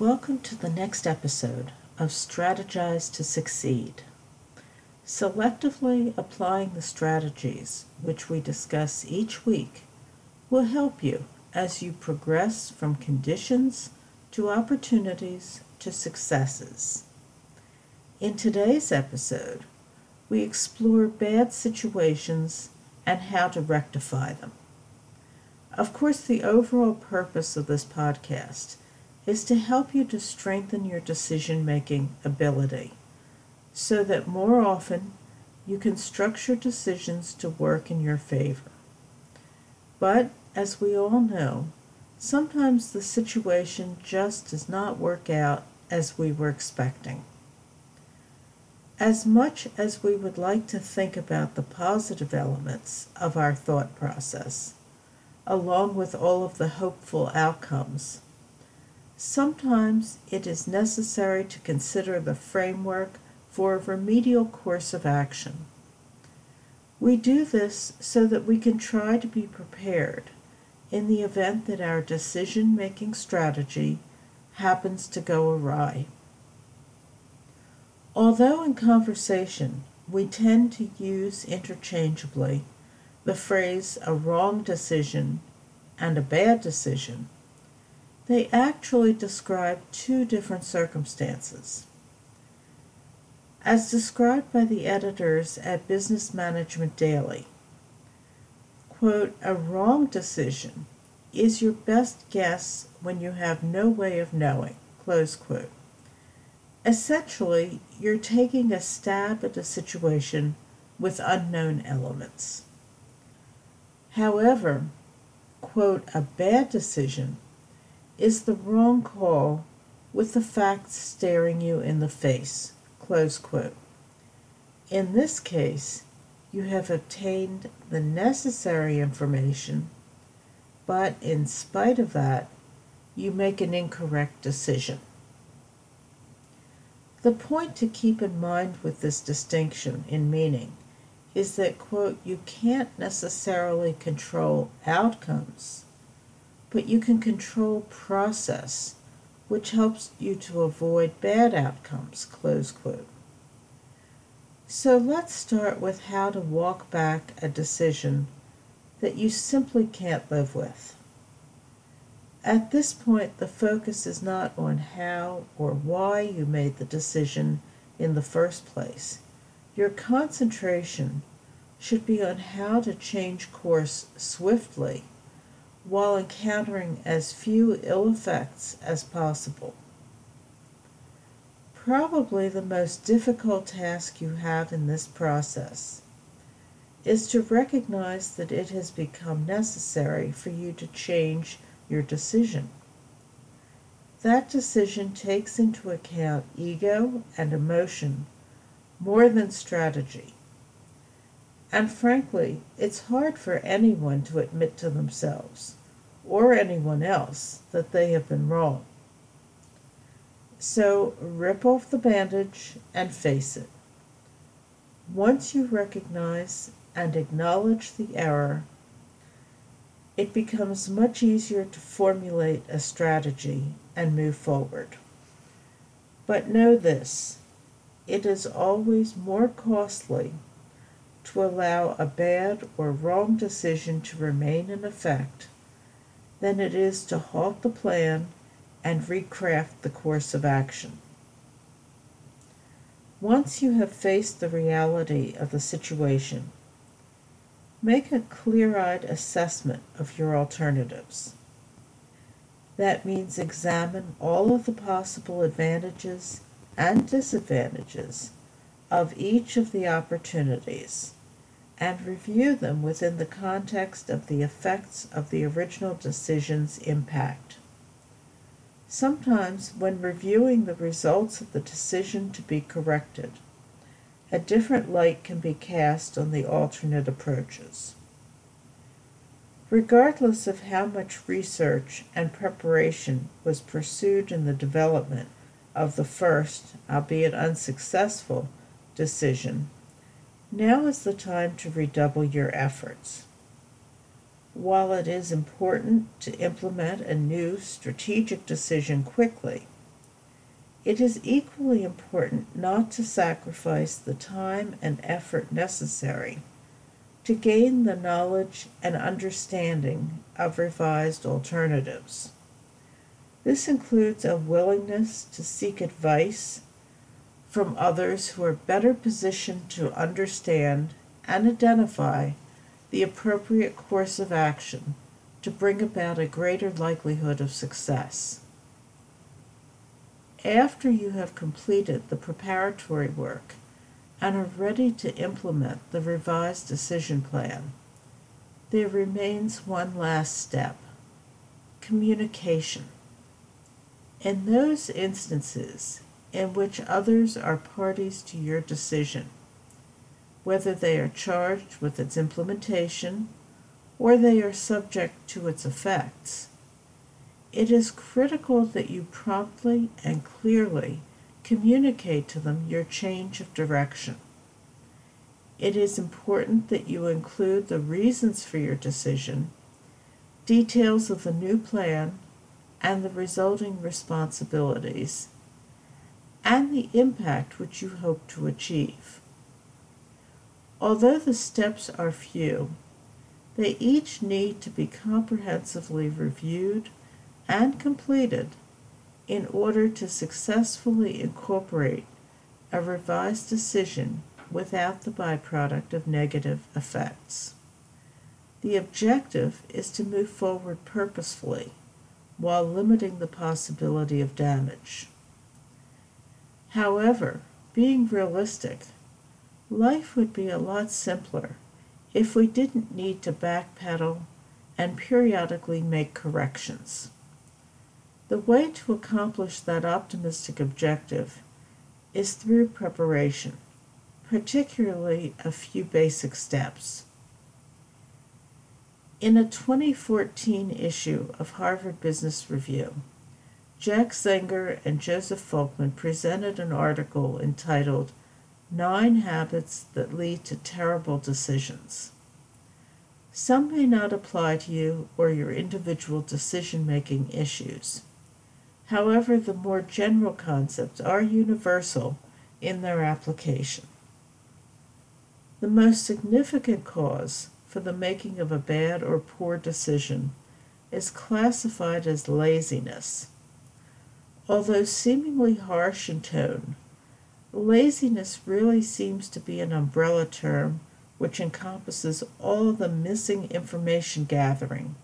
Welcome to the next episode of Strategize to Succeed. Selectively applying the strategies which we discuss each week will help you as you progress from conditions to opportunities to successes. In today's episode, we explore bad situations and how to rectify them. Of course, the overall purpose of this podcast is to help you to strengthen your decision making ability so that more often you can structure decisions to work in your favor. But as we all know, sometimes the situation just does not work out as we were expecting. As much as we would like to think about the positive elements of our thought process, along with all of the hopeful outcomes, sometimes it is necessary to consider the framework for a remedial course of action. We do this so that we can try to be prepared in the event that our decision making strategy happens to go awry. Although in conversation we tend to use interchangeably the phrase a wrong decision and a bad decision, they actually describe two different circumstances. As described by the editors at Business Management Daily, quote, a wrong decision is your best guess when you have no way of knowing, close quote. Essentially, you're taking a stab at a situation with unknown elements. However, quote, a bad decision is the wrong call with the facts staring you in the face. In this case, you have obtained the necessary information, but in spite of that, you make an incorrect decision. The point to keep in mind with this distinction in meaning is that, quote, you can't necessarily control outcomes, but you can control process, which helps you to avoid bad outcomes, close quote. So let's start with how to walk back a decision that you simply can't live with. At this point, the focus is not on how or why you made the decision in the first place. Your concentration should be on how to change course swiftly while encountering as few ill effects as possible. Probably the most difficult task you have in this process is to recognize that it has become necessary for you to change your decision. That decision takes into account ego and emotion more than strategy. And frankly, it's hard for anyone to admit to themselves or anyone else that they have been wrong. So rip off the bandage and face it. Once you recognize and acknowledge the error, it becomes much easier to formulate a strategy and move forward. But know this it is always more costly to allow a bad or wrong decision to remain in effect than it is to halt the plan and recraft the course of action. Once you have faced the reality of the situation, Make a clear eyed assessment of your alternatives. That means examine all of the possible advantages and disadvantages of each of the opportunities and review them within the context of the effects of the original decision's impact. Sometimes, when reviewing the results of the decision to be corrected, a different light can be cast on the alternate approaches. Regardless of how much research and preparation was pursued in the development of the first, albeit unsuccessful, decision, now is the time to redouble your efforts. While it is important to implement a new strategic decision quickly, It is equally important not to sacrifice the time and effort necessary to gain the knowledge and understanding of revised alternatives. This includes a willingness to seek advice from others who are better positioned to understand and identify the appropriate course of action to bring about a greater likelihood of success. After you have completed the preparatory work and are ready to implement the revised decision plan, there remains one last step communication. In those instances in which others are parties to your decision, whether they are charged with its implementation or they are subject to its effects, it is critical that you promptly and clearly communicate to them your change of direction. It is important that you include the reasons for your decision, details of the new plan, and the resulting responsibilities, and the impact which you hope to achieve. Although the steps are few, they each need to be comprehensively reviewed and completed in order to successfully incorporate a revised decision without the byproduct of negative effects. The objective is to move forward purposefully while limiting the possibility of damage. However, being realistic, life would be a lot simpler if we didn't need to backpedal and periodically make corrections. The way to accomplish that optimistic objective is through preparation, particularly a few basic steps. In a 2014 issue of Harvard Business Review, Jack Zenger and Joseph Folkman presented an article entitled Nine Habits That Lead to Terrible Decisions. Some may not apply to you or your individual decision making issues. However, the more general concepts are universal in their application. The most significant cause for the making of a bad or poor decision is classified as laziness. Although seemingly harsh in tone, Laziness really seems to be an umbrella term which encompasses all the missing information gathering,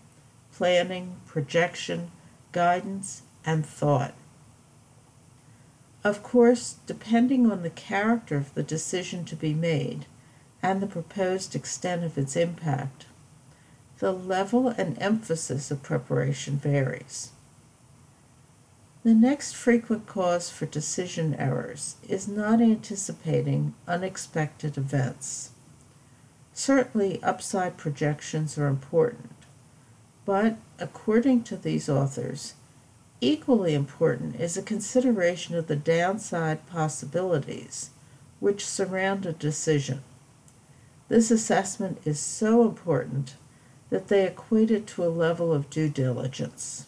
planning, projection, guidance, and thought. Of course, depending on the character of the decision to be made and the proposed extent of its impact, the level and emphasis of preparation varies. The next frequent cause for decision errors is not anticipating unexpected events. Certainly, upside projections are important, but according to these authors, equally important is a consideration of the downside possibilities which surround a decision. This assessment is so important that they equate it to a level of due diligence.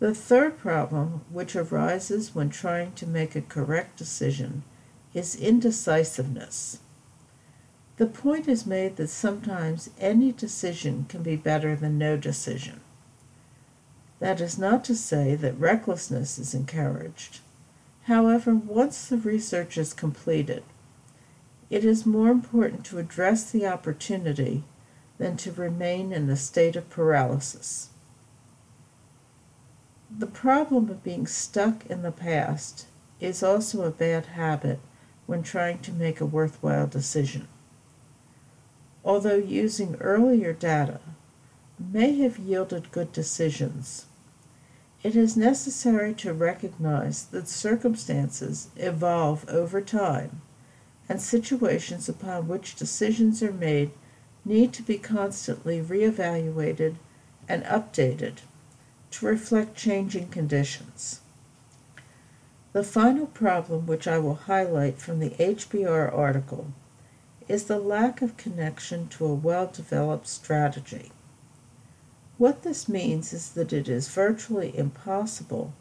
The third problem, which arises when trying to make a correct decision, is indecisiveness. The point is made that sometimes any decision can be better than no decision. That is not to say that recklessness is encouraged. However, once the research is completed, it is more important to address the opportunity than to remain in a state of paralysis. The problem of being stuck in the past is also a bad habit when trying to make a worthwhile decision. Although using earlier data may have yielded good decisions, it is necessary to recognize that circumstances evolve over time and situations upon which decisions are made need to be constantly reevaluated and updated to reflect changing conditions. The final problem, which I will highlight from the HBR article, is the lack of connection to a well developed strategy. What this means is that it is virtually impossible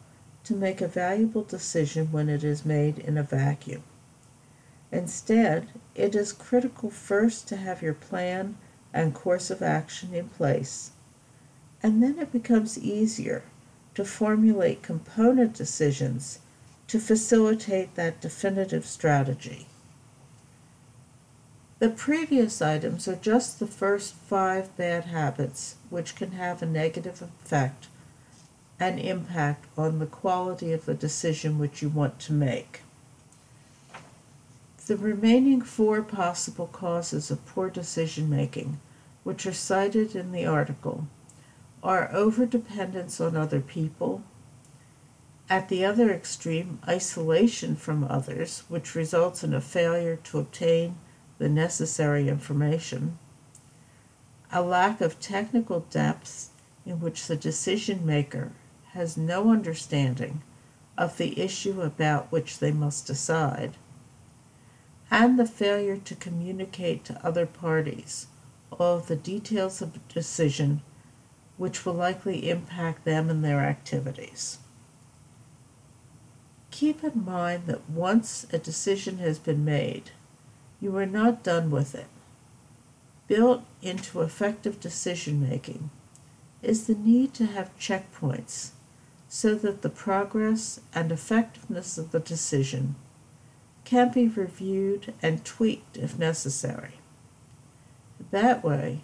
to make a valuable decision when it is made in a vacuum. Instead, it is critical first to have your plan and course of action in place, and then it becomes easier to formulate component decisions to facilitate that definitive strategy. The previous items are just the first five bad habits which can have a negative effect and impact on the quality of the decision which you want to make. The remaining four possible causes of poor decision making, which are cited in the article, are overdependence on other people, at the other extreme, isolation from others, which results in a failure to obtain the necessary information, a lack of technical depth in which the decision maker has no understanding of the issue about which they must decide, and the failure to communicate to other parties all of the details of a decision which will likely impact them and their activities. Keep in mind that once a decision has been made, you are not done with it. Built into effective decision making is the need to have checkpoints so that the progress and effectiveness of the decision can be reviewed and tweaked if necessary. That way,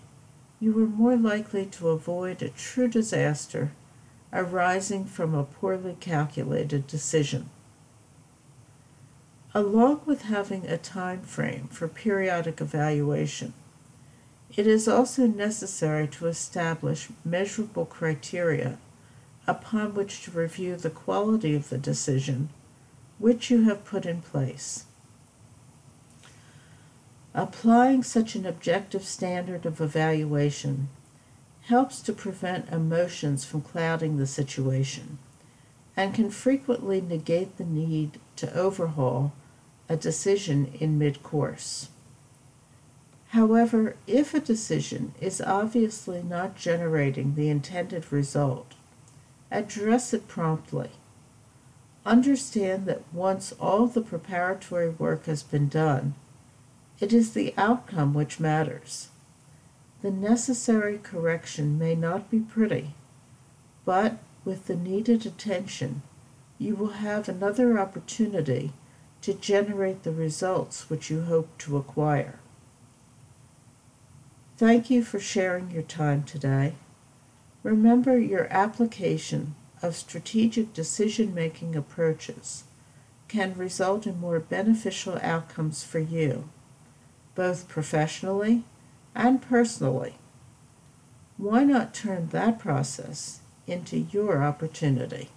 you are more likely to avoid a true disaster arising from a poorly calculated decision. Along with having a time frame for periodic evaluation, it is also necessary to establish measurable criteria upon which to review the quality of the decision which you have put in place. Applying such an objective standard of evaluation helps to prevent emotions from clouding the situation and can frequently negate the need to overhaul a decision in mid course. However, if a decision is obviously not generating the intended result, address it promptly. Understand that once all the preparatory work has been done, it is the outcome which matters. The necessary correction may not be pretty, but with the needed attention, you will have another opportunity to generate the results which you hope to acquire. Thank you for sharing your time today. Remember your application of strategic decision making approaches can result in more beneficial outcomes for you, both professionally and personally. Why not turn that process into your opportunity?